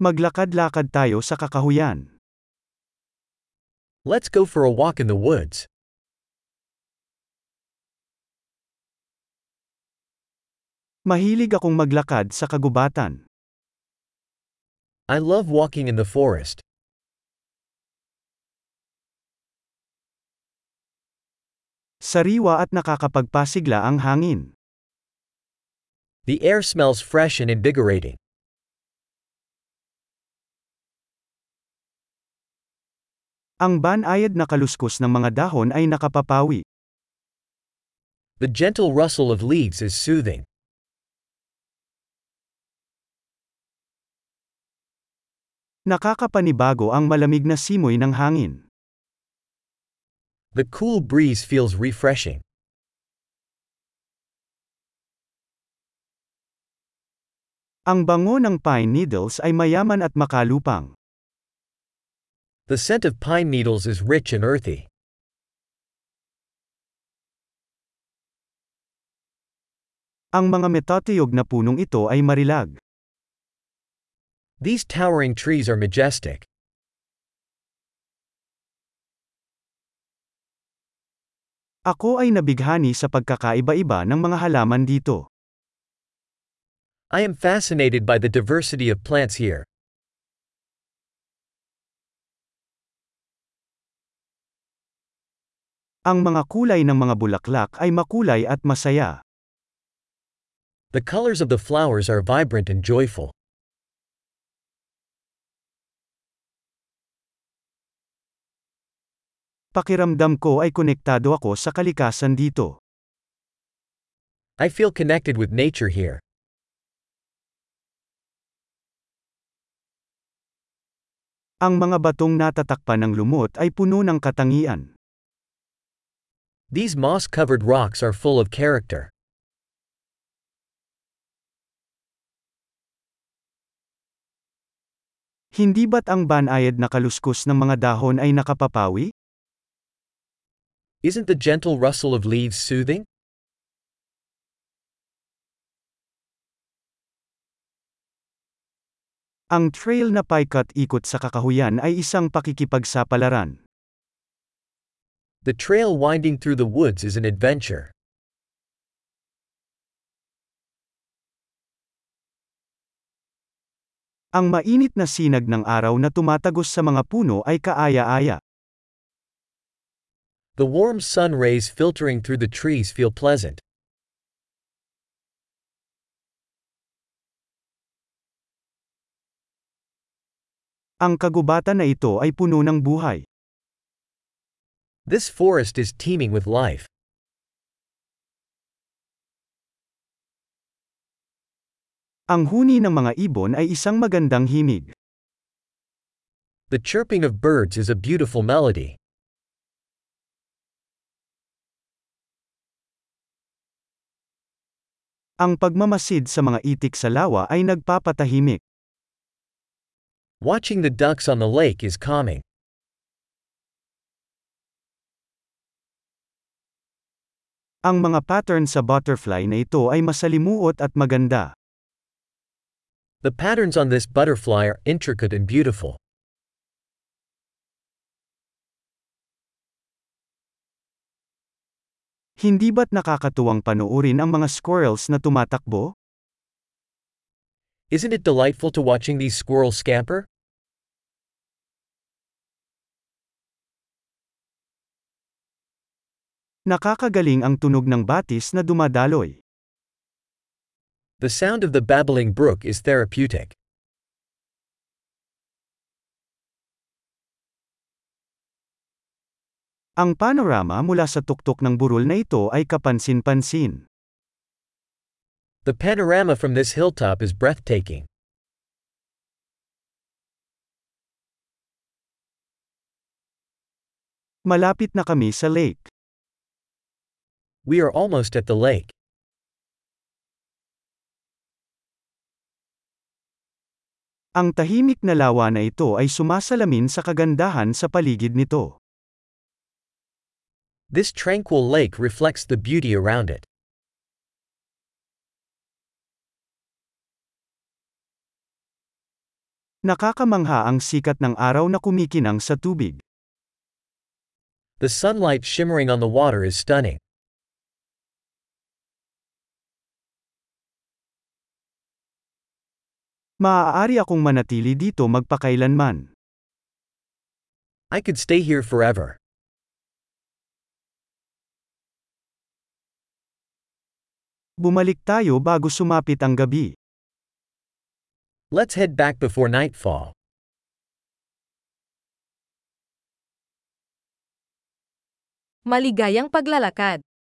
Maglakad-lakad tayo sa kakahuyan. Let's go for a walk in the woods. Mahilig akong maglakad sa kagubatan. I love walking in the forest. Sariwa at nakakapagpasigla ang hangin. The air smells fresh and invigorating. Ang banayad na kaluskos ng mga dahon ay nakapapawi. The gentle rustle of leaves is soothing. Nakakapanibago ang malamig na simoy ng hangin. The cool breeze feels refreshing. Ang bango ng pine needles ay mayaman at makalupang. The scent of pine needles is rich and earthy. Ang mga metatiyog na punong ito ay marilag. These towering trees are majestic. Ako ay nabighani sa pagkakaiba-iba ng mga halaman dito. I am fascinated by the diversity of plants here. Ang mga kulay ng mga bulaklak ay makulay at masaya. The colors of the flowers are vibrant and joyful. Pakiramdam ko ay konektado ako sa kalikasan dito. I feel connected with nature here. Ang mga batong natatakpan ng lumot ay puno ng katangian. These moss covered rocks are full of character. Hindi ba't ang banayad na kaluskos ng mga dahon ay nakapapawi? Isn't the gentle rustle of leaves soothing? Ang trail na paikat-ikot sa kakahuyan ay isang pakikipagsapalaran. The trail winding through the woods is an adventure. Ang mainit na sinag ng araw na tumatagos sa mga puno ay kaaya-aya. The warm sun rays filtering through the trees feel pleasant. Ang kagubatan na ito ay puno ng buhay. This forest is teeming with life. Ang huni ng mga ibon ay isang magandang himig. The chirping of birds is a beautiful melody. Ang pagmamasid sa mga itik sa lawa ay nagpapatahimik. Watching the ducks on the lake is calming. Ang mga pattern sa butterfly na ito ay masalimuot at maganda. The patterns on this butterfly are intricate and beautiful. Hindi ba't nakakatuwang panoorin ang mga squirrels na tumatakbo? Isn't it delightful to watching these squirrels scamper? Nakakagaling ang tunog ng batis na dumadaloy. The sound of the babbling brook is therapeutic. Ang panorama mula sa tuktok ng burol na ito ay kapansin-pansin. The panorama from this hilltop is breathtaking. Malapit na kami sa lake. We are almost at the lake. Ang tahimik na lawa na ito ay sumasalamin sa kagandahan sa paligid nito. This tranquil lake reflects the beauty around it. Nakakamangha ang sikat ng araw na kumikinang sa tubig. The sunlight shimmering on the water is stunning. Maaari akong manatili dito magpakailanman. I could stay here forever. Bumalik tayo bago sumapit ang gabi. Let's head back before nightfall. Maligayang paglalakad.